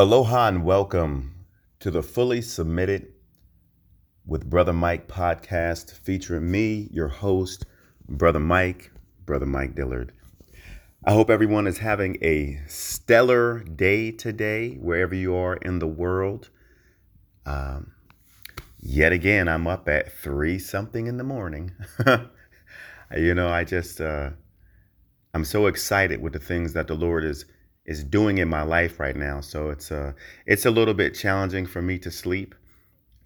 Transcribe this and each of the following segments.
Aloha and welcome to the Fully Submitted with Brother Mike podcast featuring me, your host, Brother Mike, Brother Mike Dillard. I hope everyone is having a stellar day today, wherever you are in the world. Um, yet again, I'm up at three something in the morning. you know, I just, uh, I'm so excited with the things that the Lord is is doing in my life right now. So it's a it's a little bit challenging for me to sleep.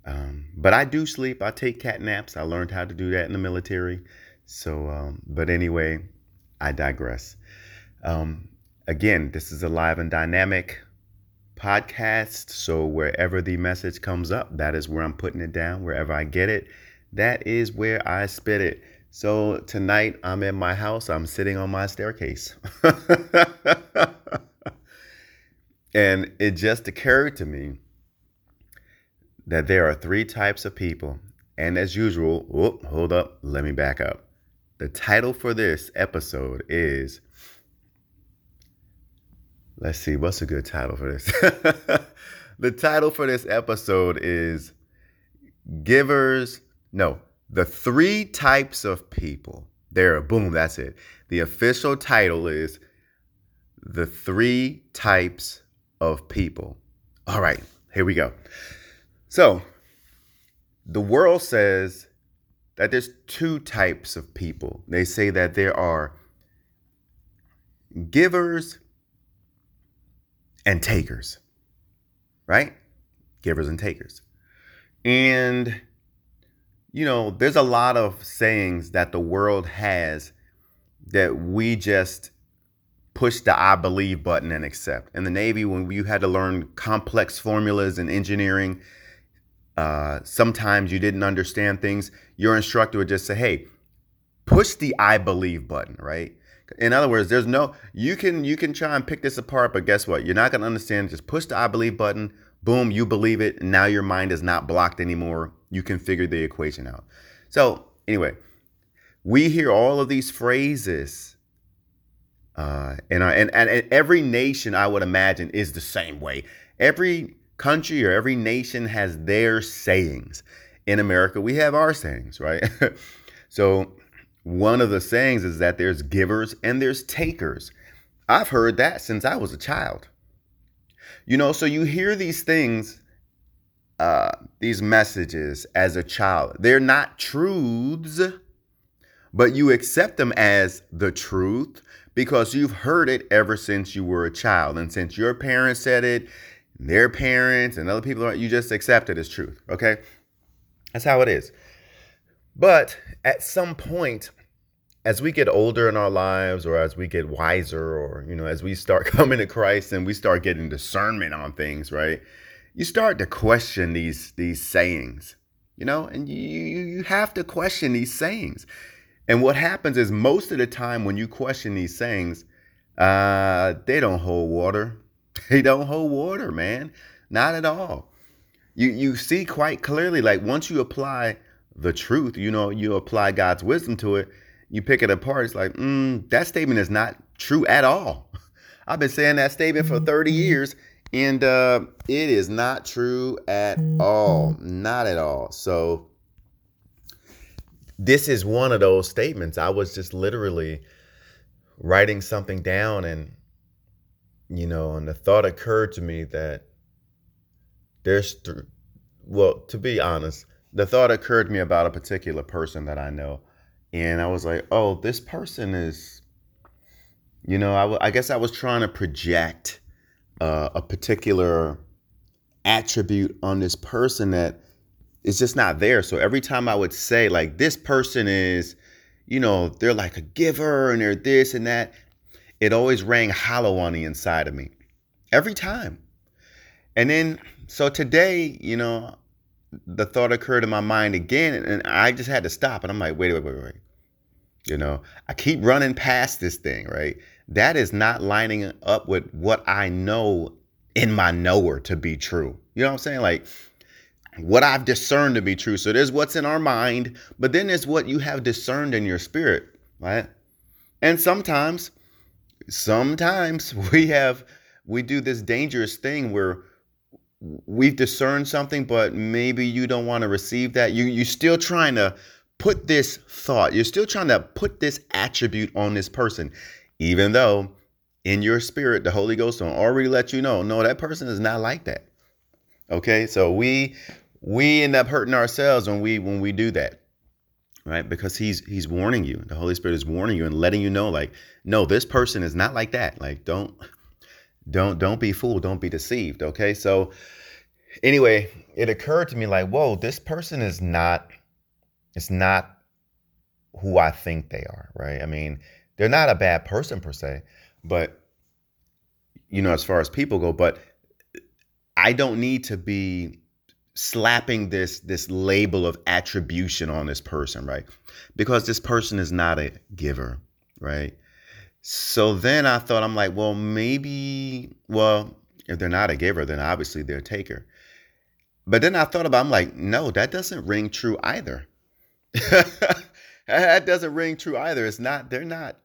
Um, but I do sleep. I take cat naps. I learned how to do that in the military. So, um, but anyway, I digress. Um, again, this is a live and dynamic podcast. So wherever the message comes up, that is where I'm putting it down. Wherever I get it, that is where I spit it. So tonight I'm in my house. I'm sitting on my staircase. And it just occurred to me that there are three types of people. And as usual, whoop, hold up, let me back up. The title for this episode is Let's see, what's a good title for this? the title for this episode is Givers, no, the three types of people. There, boom, that's it. The official title is The Three Types of people. All right, here we go. So, the world says that there's two types of people. They say that there are givers and takers, right? Givers and takers. And, you know, there's a lot of sayings that the world has that we just push the I believe button and accept. In the Navy, when you had to learn complex formulas and engineering, uh, sometimes you didn't understand things. Your instructor would just say, "Hey, push the I believe button." Right. In other words, there's no you can you can try and pick this apart, but guess what? You're not to understand. Just push the I believe button. Boom, you believe it. Now your mind is not blocked anymore. You can figure the equation out. So anyway, we hear all of these phrases uh, and, and, and every nation, I would imagine, is the same way. Every country or every nation has their sayings. In America, we have our sayings, right? so, one of the sayings is that there's givers and there's takers. I've heard that since I was a child. You know, so you hear these things, uh, these messages as a child. They're not truths, but you accept them as the truth because you've heard it ever since you were a child. And since your parents said it, their parents and other people, you just accept it as truth. Okay? That's how it is. But at some point, as we get older in our lives or as we get wiser or you know as we start coming to christ and we start getting discernment on things right you start to question these these sayings you know and you you have to question these sayings and what happens is most of the time when you question these sayings, uh, they don't hold water. They don't hold water, man. Not at all. You you see quite clearly, like once you apply the truth, you know, you apply God's wisdom to it, you pick it apart. It's like, mm, that statement is not true at all. I've been saying that statement for 30 years, and uh, it is not true at all. Not at all. So this is one of those statements. I was just literally writing something down and you know, and the thought occurred to me that there's th- well, to be honest, the thought occurred to me about a particular person that I know. And I was like, oh, this person is, you know, I, w- I guess I was trying to project uh, a particular attribute on this person that it's just not there. So every time I would say, like, this person is, you know, they're like a giver and they're this and that, it always rang hollow on the inside of me. Every time. And then, so today, you know, the thought occurred in my mind again, and I just had to stop. And I'm like, wait, wait, wait, wait. You know, I keep running past this thing, right? That is not lining up with what I know in my knower to be true. You know what I'm saying? Like, what I've discerned to be true. So there's what's in our mind, but then there's what you have discerned in your spirit, right? And sometimes, sometimes we have we do this dangerous thing where we've discerned something, but maybe you don't want to receive that. You you're still trying to put this thought, you're still trying to put this attribute on this person, even though in your spirit, the Holy Ghost will already let you know, no, that person is not like that. Okay, so we we end up hurting ourselves when we when we do that right? Because he's he's warning you. The holy spirit is warning you and letting you know like no this person is not like that. Like don't don't don't be fooled. Don't be deceived okay? So anyway it occurred to me like whoa this person is not it's not who i think they are right? I mean they're not a bad person per se but you know as far as people go but i don't need to be slapping this this label of attribution on this person, right? Because this person is not a giver, right? So then I thought I'm like, well, maybe well, if they're not a giver, then obviously they're a taker. But then I thought about I'm like, no, that doesn't ring true either. that doesn't ring true either. It's not they're not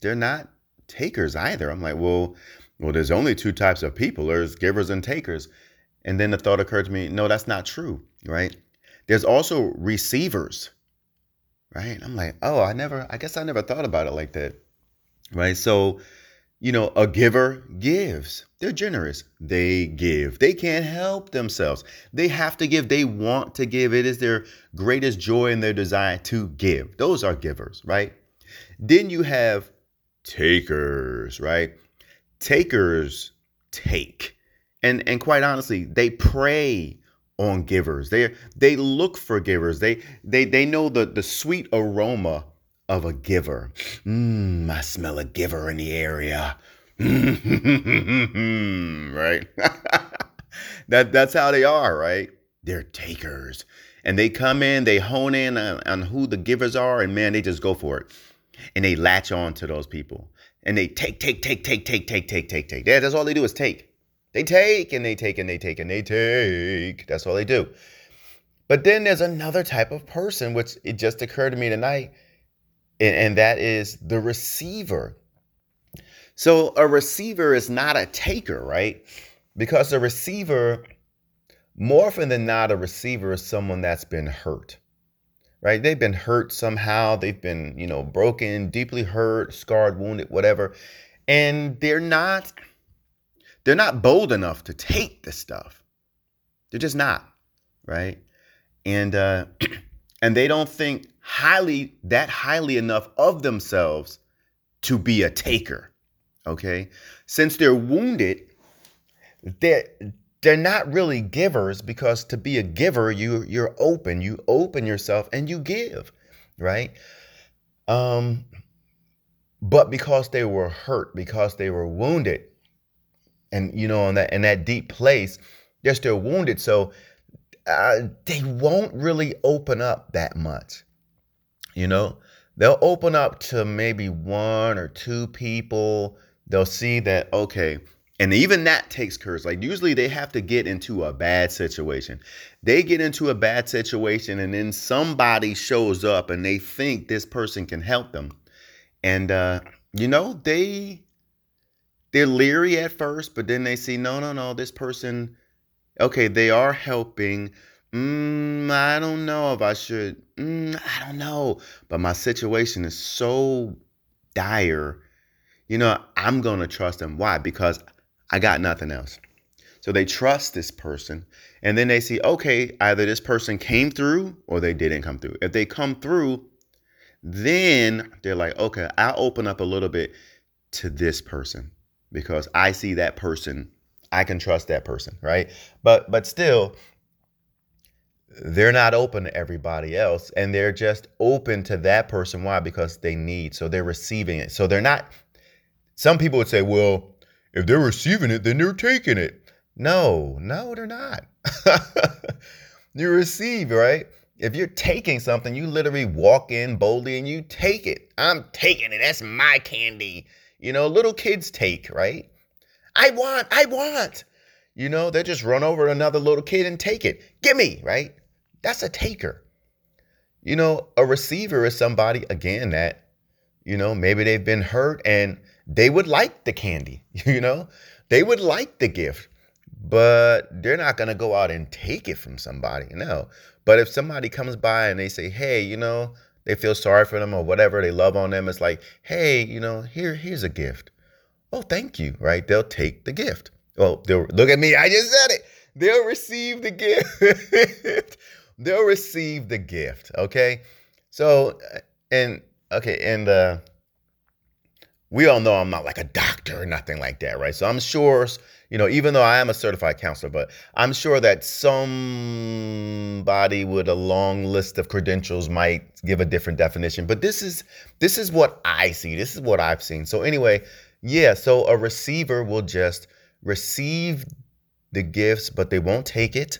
they're not takers either. I'm like, well, well, there's only two types of people. There's givers and takers. And then the thought occurred to me, no, that's not true, right? There's also receivers, right? I'm like, oh, I never, I guess I never thought about it like that, right? So, you know, a giver gives. They're generous. They give. They can't help themselves. They have to give. They want to give. It is their greatest joy and their desire to give. Those are givers, right? Then you have takers, right? Takers take and and quite honestly, they prey on givers. They they look for givers. They they they know the the sweet aroma of a giver. Mmm, I smell a giver in the area. right? that that's how they are, right? They're takers. And they come in, they hone in on, on who the givers are, and man, they just go for it. And they latch on to those people. And they take, take, take, take, take, take, take, take, take. Yeah, that's all they do is take. They take and they take and they take and they take. That's all they do. But then there's another type of person, which it just occurred to me tonight, and, and that is the receiver. So a receiver is not a taker, right? Because a receiver, more often than not, a receiver is someone that's been hurt, right? They've been hurt somehow. They've been, you know, broken, deeply hurt, scarred, wounded, whatever. And they're not they're not bold enough to take the stuff. They're just not, right? And uh, and they don't think highly that highly enough of themselves to be a taker. Okay, since they're wounded, they're they're not really givers because to be a giver, you you're open, you open yourself and you give, right? Um, but because they were hurt, because they were wounded, and you know, in that in that deep place, they're still wounded. So uh, they won't really open up that much. You know, they'll open up to maybe one or two people. They'll see that okay, and even that takes courage. Like usually they have to get into a bad situation. They get into a bad situation, and then somebody shows up, and they think this person can help them, and uh, you know they they're leery at first, but then they see, no, no, no, this person, okay, they are helping. Mm, I don't know if I should. Mm, I don't know. But my situation is so dire. You know, I'm going to trust them. Why? Because I got nothing else. So they trust this person. And then they see, okay, either this person came through or they didn't come through. If they come through, then they're like, okay, I'll open up a little bit to this person because I see that person, I can trust that person, right? But but still they're not open to everybody else and they're just open to that person why? Because they need. So they're receiving it. So they're not some people would say, "Well, if they're receiving it, then they're taking it." No, no, they're not. you receive, right? If you're taking something, you literally walk in boldly and you take it. I'm taking it. That's my candy. You know, little kids take, right? I want, I want. You know, they just run over another little kid and take it. Gimme, right? That's a taker. You know, a receiver is somebody, again, that, you know, maybe they've been hurt and they would like the candy, you know? They would like the gift, but they're not going to go out and take it from somebody. No. But if somebody comes by and they say, hey, you know, they feel sorry for them or whatever, they love on them, it's like, hey, you know, here, here's a gift. Oh, thank you, right? They'll take the gift. Well, they'll look at me, I just said it. They'll receive the gift. they'll receive the gift. Okay. So, and okay, and uh we all know I'm not like a doctor or nothing like that, right? So I'm sure, you know, even though I am a certified counselor, but I'm sure that somebody with a long list of credentials might give a different definition. But this is this is what I see. This is what I've seen. So anyway, yeah, so a receiver will just receive the gifts, but they won't take it.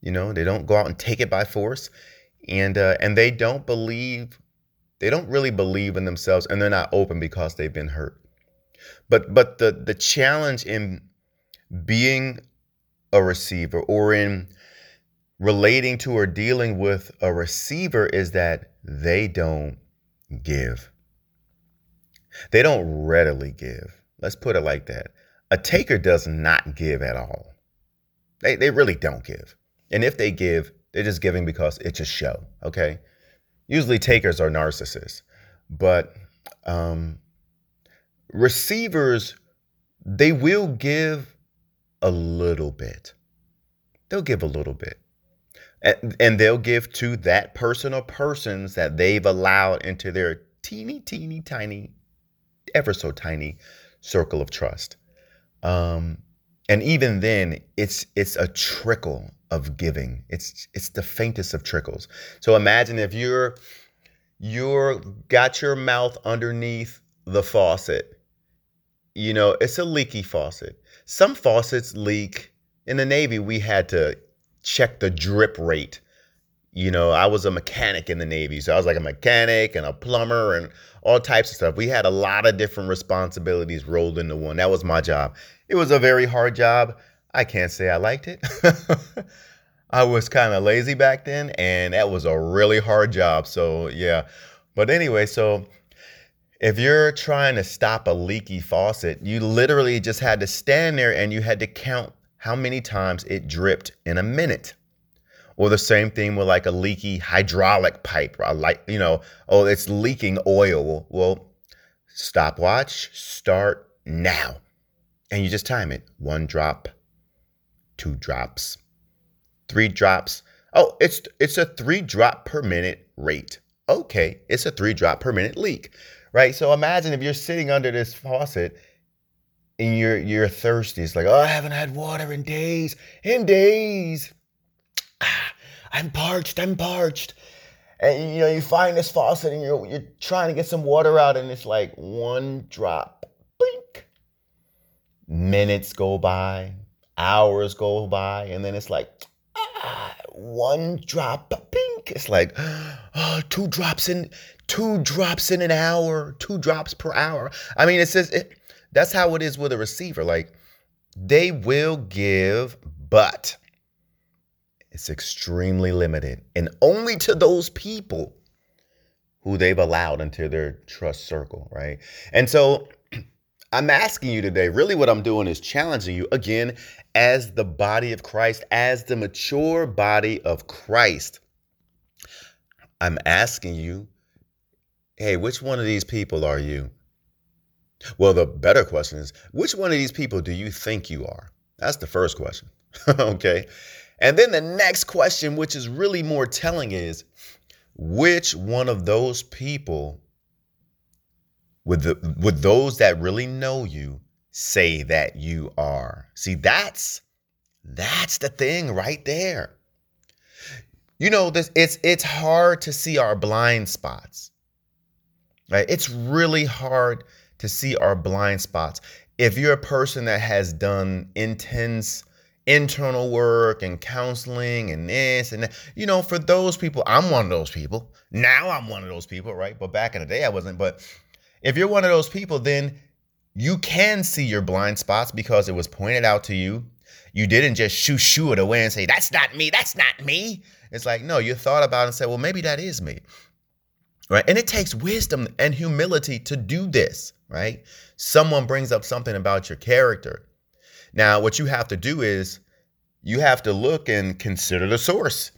You know, they don't go out and take it by force. And uh, and they don't believe they don't really believe in themselves and they're not open because they've been hurt. But but the the challenge in being a receiver or in relating to or dealing with a receiver is that they don't give. They don't readily give. Let's put it like that. A taker does not give at all. They, they really don't give. And if they give, they're just giving because it's a show, okay? usually takers are narcissists, but um, receivers, they will give a little bit. They'll give a little bit. And, and they'll give to that person or persons that they've allowed into their teeny, teeny, tiny, ever so tiny circle of trust. Um, and even then, it's it's a trickle of giving. It's it's the faintest of trickles. So imagine if you're you're got your mouth underneath the faucet. You know, it's a leaky faucet. Some faucets leak. In the Navy, we had to check the drip rate. You know, I was a mechanic in the Navy. So I was like a mechanic and a plumber and all types of stuff. We had a lot of different responsibilities rolled into one. That was my job. It was a very hard job. I can't say I liked it. I was kind of lazy back then, and that was a really hard job. So, yeah. But anyway, so if you're trying to stop a leaky faucet, you literally just had to stand there and you had to count how many times it dripped in a minute. Or the same thing with like a leaky hydraulic pipe, like, you know, oh, it's leaking oil. Well, stopwatch, start now. And you just time it one drop, two drops, three drops. Oh, it's it's a three drop per minute rate. Okay, it's a three drop per minute leak, right? So imagine if you're sitting under this faucet and you're you're thirsty. It's like, oh, I haven't had water in days, in days. Ah, I'm parched. I'm parched. And you know, you find this faucet and you're you're trying to get some water out, and it's like one drop. Blink. Minutes go by, hours go by, and then it's like, one drop, pink. It's like oh, two drops in, two drops in an hour, two drops per hour. I mean, it says it, that's how it is with a receiver. Like they will give, but it's extremely limited and only to those people who they've allowed into their trust circle, right? And so I'm asking you today, really what I'm doing is challenging you again as the body of Christ, as the mature body of Christ. I'm asking you, hey, which one of these people are you? Well, the better question is, which one of these people do you think you are? That's the first question. okay. And then the next question, which is really more telling, is which one of those people would the would those that really know you say that you are see that's that's the thing right there you know this it's it's hard to see our blind spots right it's really hard to see our blind spots if you're a person that has done intense internal work and counseling and this and that. You know, for those people, I'm one of those people. Now I'm one of those people, right? But back in the day, I wasn't. But if you're one of those people, then you can see your blind spots because it was pointed out to you. You didn't just shoo shoo it away and say, That's not me. That's not me. It's like, no, you thought about it and said, Well, maybe that is me. Right. And it takes wisdom and humility to do this. right? Someone brings up something about your character. Now, what you have to do is you have to look and consider the source.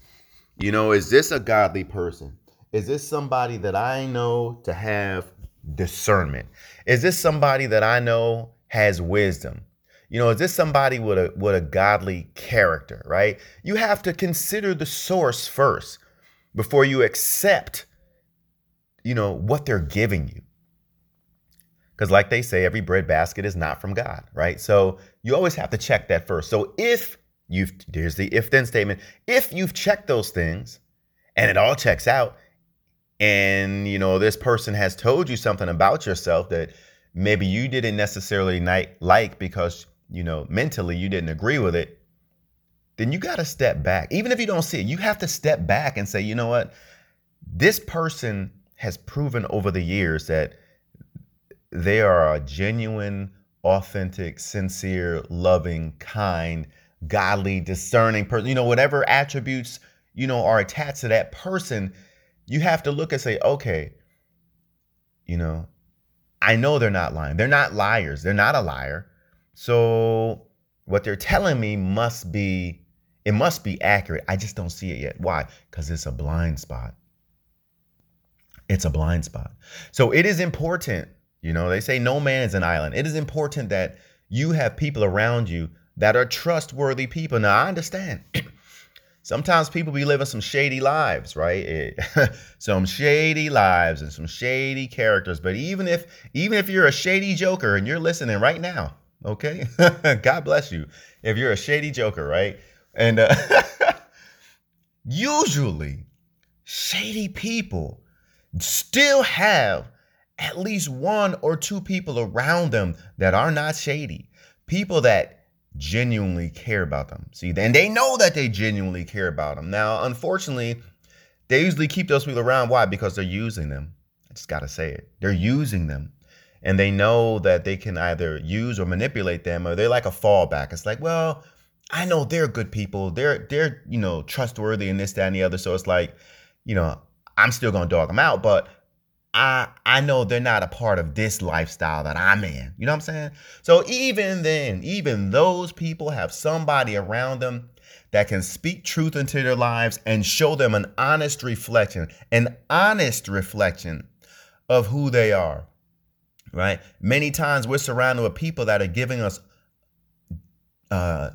You know, is this a godly person? Is this somebody that I know to have discernment? Is this somebody that I know has wisdom? You know, is this somebody with a with a godly character, right? You have to consider the source first before you accept you know what they're giving you. Cuz like they say every bread basket is not from God, right? So you always have to check that first. So if you've here's the if then statement, if you've checked those things and it all checks out and you know this person has told you something about yourself that maybe you didn't necessarily like because you know, mentally you didn't agree with it, then you got to step back. Even if you don't see it, you have to step back and say, you know what? This person has proven over the years that they are a genuine, authentic, sincere, loving, kind, godly, discerning person. You know, whatever attributes, you know, are attached to that person, you have to look and say, okay, you know, I know they're not lying. They're not liars. They're not a liar. So what they're telling me must be it must be accurate. I just don't see it yet. Why? Cuz it's a blind spot. It's a blind spot. So it is important, you know, they say no man is an island. It is important that you have people around you that are trustworthy people. Now, I understand. Sometimes people be living some shady lives, right? some shady lives and some shady characters. But even if even if you're a shady joker and you're listening right now, Okay. God bless you. If you're a shady joker, right? And uh, usually, shady people still have at least one or two people around them that are not shady. People that genuinely care about them. See, and they know that they genuinely care about them. Now, unfortunately, they usually keep those people around. Why? Because they're using them. I just got to say it. They're using them and they know that they can either use or manipulate them or they're like a fallback it's like well i know they're good people they're they're you know trustworthy and this that and the other so it's like you know i'm still gonna dog them out but i i know they're not a part of this lifestyle that i'm in you know what i'm saying so even then even those people have somebody around them that can speak truth into their lives and show them an honest reflection an honest reflection of who they are right? Many times we're surrounded with people that are giving us uh,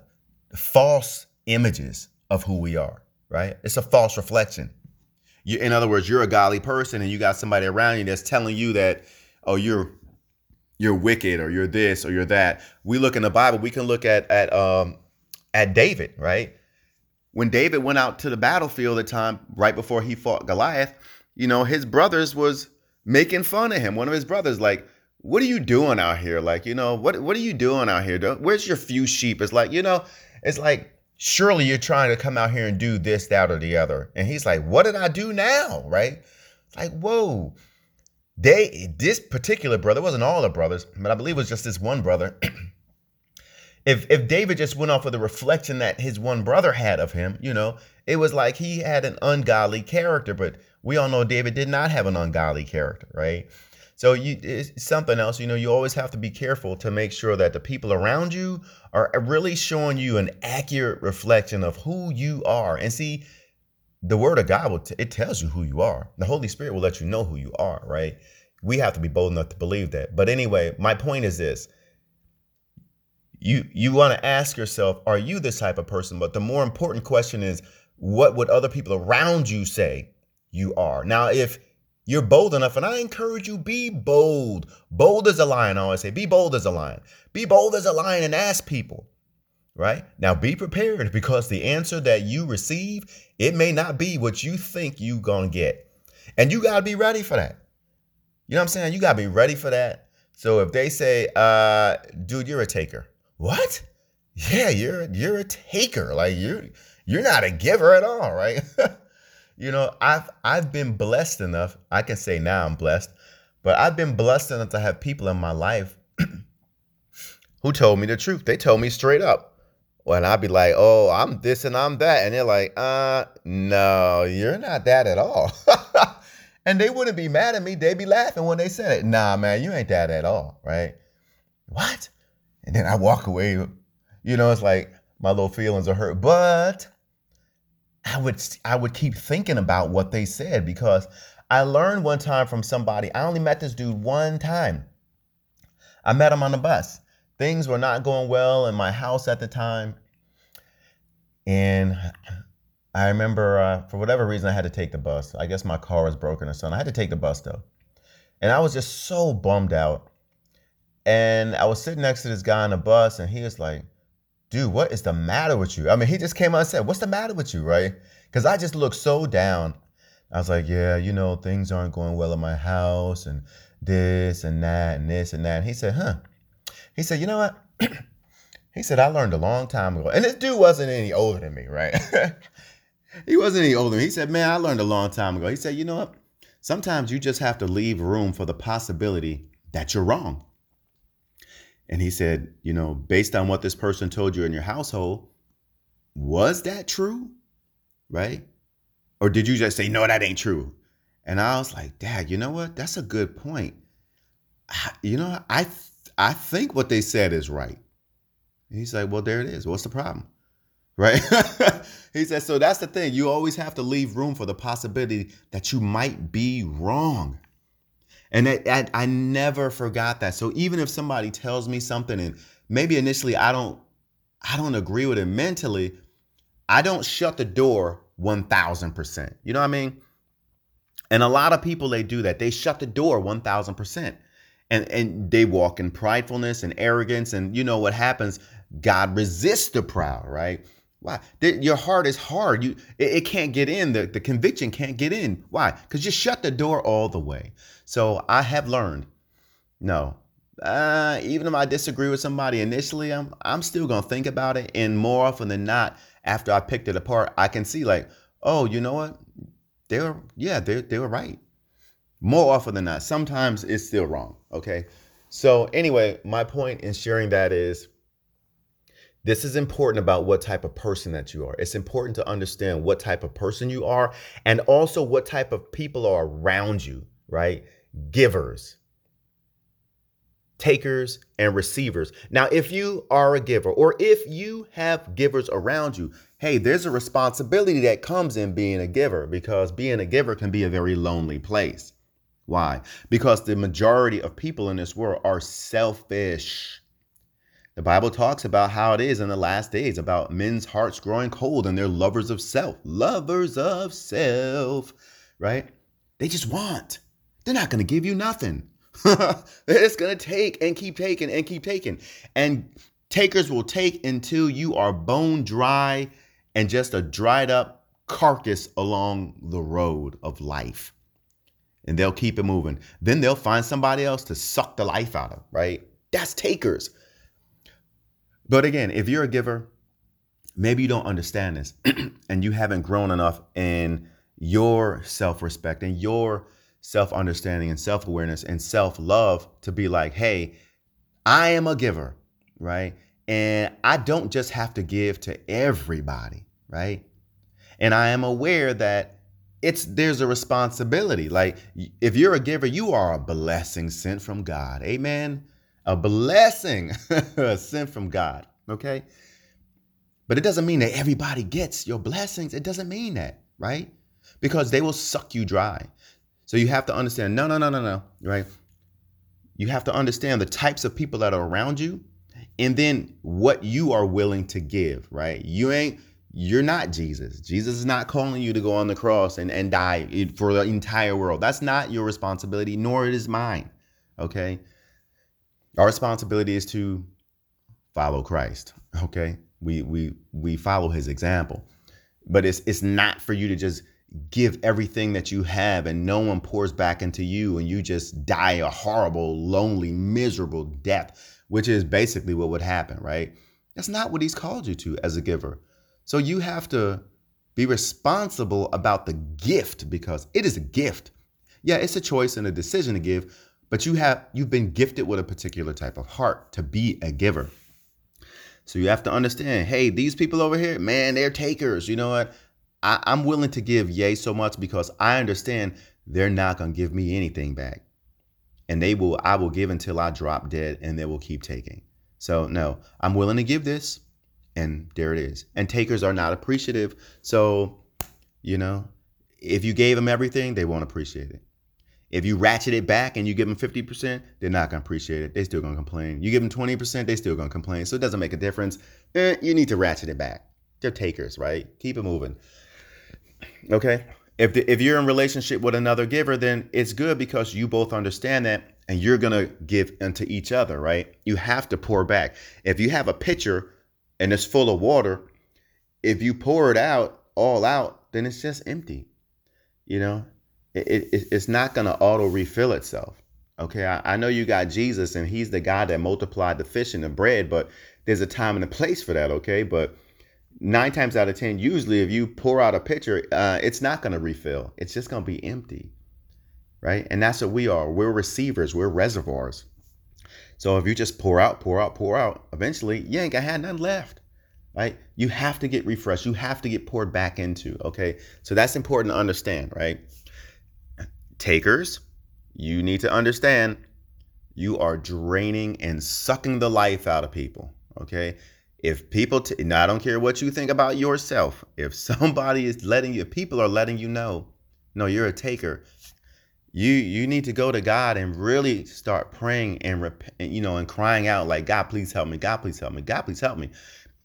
false images of who we are, right? It's a false reflection. You, in other words, you're a godly person, and you got somebody around you that's telling you that, oh, you're you're wicked, or you're this, or you're that. We look in the Bible. We can look at at um, at David, right? When David went out to the battlefield at time right before he fought Goliath, you know, his brothers was making fun of him. One of his brothers, like, what are you doing out here? Like, you know, what what are you doing out here? Where's your few sheep? It's like, you know, it's like surely you're trying to come out here and do this, that, or the other. And he's like, what did I do now? Right? like, whoa. They this particular brother wasn't all the brothers, but I believe it was just this one brother. if if David just went off with the reflection that his one brother had of him, you know, it was like he had an ungodly character, but we all know David did not have an ungodly character, right? So you it's something else, you know, you always have to be careful to make sure that the people around you are really showing you an accurate reflection of who you are. And see, the word of God will t- it tells you who you are. The Holy Spirit will let you know who you are, right? We have to be bold enough to believe that. But anyway, my point is this. You you want to ask yourself, are you this type of person? But the more important question is, what would other people around you say you are? Now, if you're bold enough, and I encourage you, be bold. Bold as a lion, I always say, be bold as a lion. Be bold as a lion and ask people, right? Now be prepared because the answer that you receive, it may not be what you think you gonna get. And you gotta be ready for that. You know what I'm saying? You gotta be ready for that. So if they say, uh, dude, you're a taker. What? Yeah, you're you're a taker. Like you're you're not a giver at all, right? you know, I've I've been blessed enough. I can say now I'm blessed, but I've been blessed enough to have people in my life who told me the truth. They told me straight up. When I'd be like, "Oh, I'm this and I'm that," and they're like, "Uh, no, you're not that at all." And they wouldn't be mad at me. They'd be laughing when they said it. Nah, man, you ain't that at all, right? What? And then I walk away. You know, it's like my little feelings are hurt. But I would I would keep thinking about what they said because I learned one time from somebody. I only met this dude one time. I met him on the bus. Things were not going well in my house at the time. And I remember uh, for whatever reason I had to take the bus. I guess my car was broken or something. I had to take the bus though. And I was just so bummed out. And I was sitting next to this guy on the bus and he was like, dude, what is the matter with you? I mean, he just came out and said, what's the matter with you, right? Because I just looked so down. I was like, yeah, you know, things aren't going well in my house and this and that and this and that. And he said, huh. He said, you know what? he said, I learned a long time ago. And this dude wasn't any older than me, right? he wasn't any older. He said, man, I learned a long time ago. He said, you know what? Sometimes you just have to leave room for the possibility that you're wrong. And he said, you know, based on what this person told you in your household, was that true? Right? Or did you just say, no, that ain't true? And I was like, Dad, you know what? That's a good point. You know, I th- I think what they said is right. And he's like, well, there it is. What's the problem? Right? he said, so that's the thing. You always have to leave room for the possibility that you might be wrong. And I, I, I never forgot that. So even if somebody tells me something and maybe initially I don't I don't agree with it mentally, I don't shut the door 1000%. You know what I mean? And a lot of people they do that. They shut the door 1000%. And and they walk in pridefulness and arrogance and you know what happens? God resists the proud, right? Why? Your heart is hard. You it, it can't get in. The, the conviction can't get in. Why? Because you shut the door all the way. So I have learned, no, uh, even if I disagree with somebody initially, I'm I'm still gonna think about it. And more often than not, after I picked it apart, I can see like, oh, you know what? They were yeah, they they were right. More often than not. Sometimes it's still wrong. Okay. So anyway, my point in sharing that is this is important about what type of person that you are. It's important to understand what type of person you are and also what type of people are around you, right? Givers, takers, and receivers. Now, if you are a giver or if you have givers around you, hey, there's a responsibility that comes in being a giver because being a giver can be a very lonely place. Why? Because the majority of people in this world are selfish. The Bible talks about how it is in the last days about men's hearts growing cold and they're lovers of self. Lovers of self, right? They just want. They're not going to give you nothing. just going to take and keep taking and keep taking. And takers will take until you are bone dry and just a dried up carcass along the road of life. And they'll keep it moving. Then they'll find somebody else to suck the life out of, right? That's takers. But again, if you're a giver, maybe you don't understand this and you haven't grown enough in your self respect and your self understanding and self awareness and self love to be like, hey, I am a giver, right? And I don't just have to give to everybody, right? And I am aware that it's there's a responsibility. Like if you're a giver, you are a blessing sent from God. Amen a blessing sent from God. Okay. But it doesn't mean that everybody gets your blessings. It doesn't mean that, right? Because they will suck you dry. So you have to understand no, no, no, no, no, right? You have to understand the types of people that are around you and then what you are willing to give, right? You ain't, you're not Jesus. Jesus is not calling you to go on the cross and, and die for the entire world. That's not your responsibility, nor it is mine. Okay. Our responsibility is to follow Christ. Okay, we we we follow His example, but it's it's not for you to just give everything that you have and no one pours back into you and you just die a horrible, lonely, miserable death, which is basically what would happen, right? That's not what He's called you to as a giver. So you have to be responsible about the gift because it is a gift. Yeah, it's a choice and a decision to give, but you have you've been gifted with a particular type of heart to be a giver. So you have to understand, hey, these people over here, man, they're takers. You know what? I, am willing to give yay so much because I understand they're not going to give me anything back. And they will, I will give until I drop dead and they will keep taking. So, no, I'm willing to give this. And there it is. And takers are not appreciative. So, you know, if you gave them everything, they won't appreciate it. If you ratchet it back and you give them 50%, they're not to appreciate it. They're still to complain. You give them 20%, they're still to complain. So it doesn't make a difference. Eh, you need to ratchet it back. They're takers, right? Keep it moving. Okay? If, the, if you're in relationship with another giver, then it's good because you both understand that and you're to give unto each other, right? You have to pour back. If you have a pitcher and it's full of water, if you pour it out all out, then it's just empty. You know, it, it, it's not going to auto refill itself. Okay, I, I, know you got Jesus and he's the God that multiplied the fish and the bread, but there's a time and a place for that. Okay, but nine times out of ten, usually if you pour out a pitcher, uh, it's not going to refill. It's just going to be empty, right? And that's what we are. We're receivers. We're reservoirs. So if you just pour out, pour out, pour out, eventually you ain't gonna have nothing left right? You have to get refreshed. You have to get poured back into, okay? So that's important to understand, right? Takers, you need to understand you are draining and sucking the life out of people, okay? If people, t- now I don't care what you think about yourself. If somebody is letting you, people are letting you know, no, you're a taker. You you need to go to God and really start praying and rep- you know and crying out like God, please help me. God, please help me. God, please help me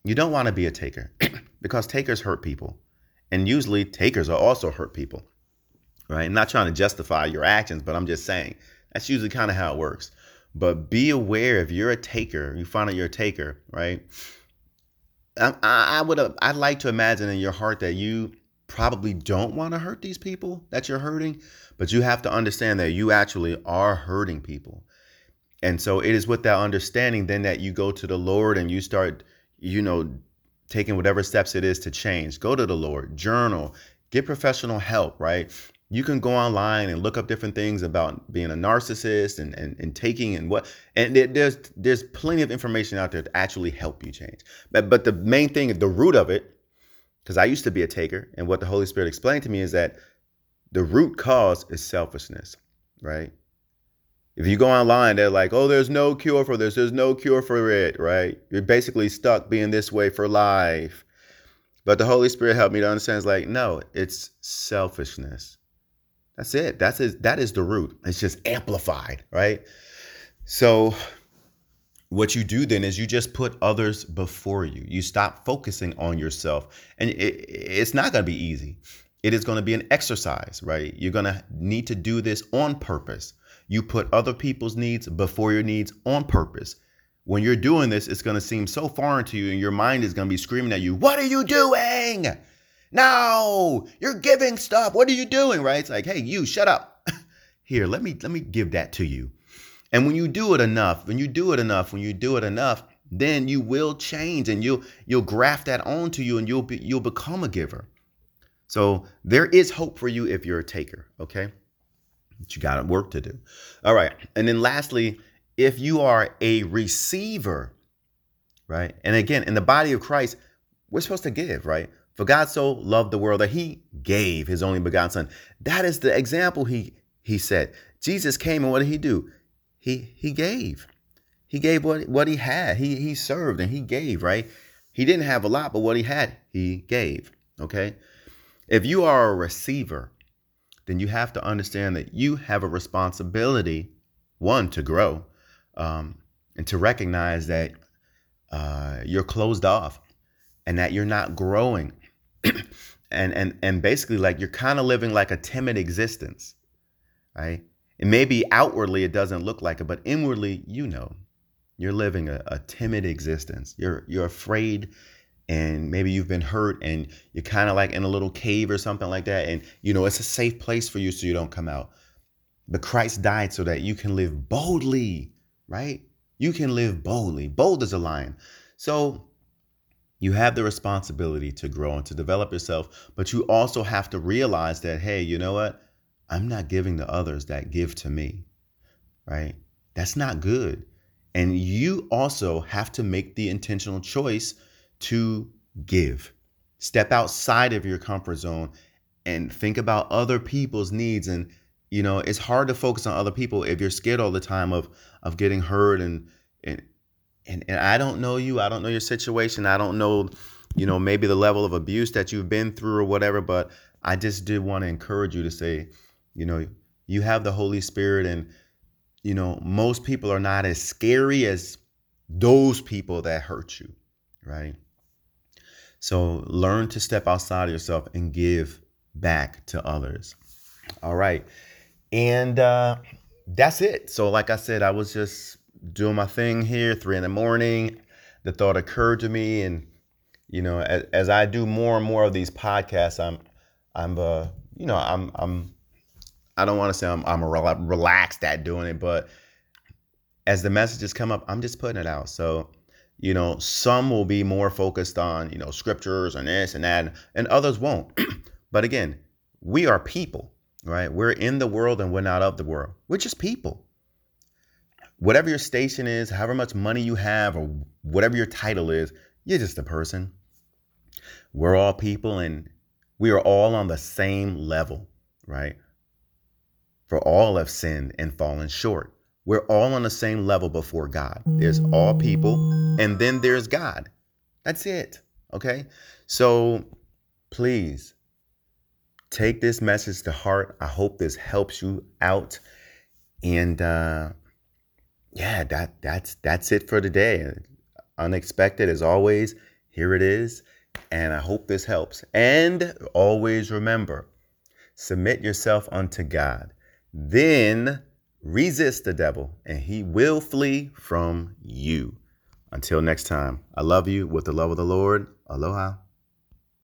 you don't want to be a taker because takers hurt people. And usually takers are also hurt people. Right? I'm not trying to justify your actions, but I'm just saying that's usually kind of how it works. But be aware if you're a taker, you find out you're a taker, right? I, I would I'd like to imagine in your heart that you probably don't want to hurt these people that you're hurting, but you have to understand that you actually are hurting people. And so it is with that understanding then that you go to the Lord and you start you know, taking whatever steps it is to change. Go to the Lord, journal, get professional help, right? You can go online and look up different things about being a narcissist and, and, and taking and what and there's there's plenty of information out there to actually help you change. But but the main thing, the root of it, because I used to be a taker, and what the Holy Spirit explained to me is that the root cause is selfishness, right? if you go online, they're like, oh, there's no cure for this, there's no cure for it, right? You're basically stuck being this way for life. But the Holy Spirit helped me to understand it's like, no, it's selfishness. That's it. That's it. That is the root. It's just amplified, right? So what you do then is you just put others before you. You stop focusing on yourself. And it, it's not going to be easy. It is going to be an exercise, right? You're going to need to do this on purpose. You put other people's needs before your needs on purpose. When you're doing this, it's going to seem so foreign to you, and your mind is going to be screaming at you, What are you doing? No, you're giving stuff. What are you doing? Right? It's like, Hey, you shut up. Here, let me let me give that to you. And when you do it enough, when you do it enough, when you do it enough, then you will change and you'll you'll graft that onto you and you'll be you'll become a giver. So there is hope for you if you're a taker, okay? But you got work to do. All right. And then lastly, if you are a receiver, right? And again, in the body of Christ, we're supposed to give, right? For God so loved the world that he gave his only begotten son. That is the example he he said. Jesus came and what did he do? He he gave. He gave what what he had. He he served and he gave, right? He didn't have a lot, but what he had, he gave. Okay? If you are a receiver, then you have to understand that you have a responsibility, one, to grow, um, and to recognize that uh, you're closed off and that you're not growing. and, and, and basically, like you're kind of living like a timid existence, right? And maybe outwardly it doesn't look like it, but inwardly, you know, you're living a, a timid existence. You're, you're afraid and maybe you've been hurt and you're kind of like in a little cave or something like that and you know it's a safe place for you so you don't come out but christ died so that you can live boldly right you can live boldly bold as a lion so you have the responsibility to grow and to develop yourself but you also have to realize that hey you know what? I'm not giving to others that give to me right? That's not good. And you also have to make the intentional choice to give. Step outside of your comfort zone and think about other people's needs. And you know, it's hard to focus on other people if you're scared all the time of of getting hurt and and and, and I don't know you, I don't know your situation, I don't know, you know, maybe the level of abuse that you've been through or whatever, but I just did want to encourage you to say, you know, you have the Holy Spirit and you know, most people are not as scary as those people that hurt you, right? So learn to step outside of yourself and give back to others. All right. And uh, that's it. So, like I said, I was just doing my thing here, three in the morning. The thought occurred to me, and you know, as, as I do more and more of these podcasts, I'm, I'm, uh, you know, I'm, I'm, I don't want to say I'm, I'm relaxed at doing it, but as the messages come up, I'm just putting it out. So, you know, some will be more focused on, you know, scriptures and this and that, and others won't. but again, we are people right? We're in the world and we're not of the world. We're just people. Whatever your station is, however much money you have, or whatever your title is, you're just a person. We're all people and we are all on the same level, right? For all have sinned and fallen short. We're all on the same level before God. There's all people and then there's God. That's it. Okay. So please take this message to heart. I hope this helps you out. And uh, yeah, that that's that's it for today. Unexpected as always. Here it is. And I hope this helps. And always remember, submit yourself unto God. Then resist the devil, and he will flee from you. Until next time, I love you with the love of the Lord. Aloha.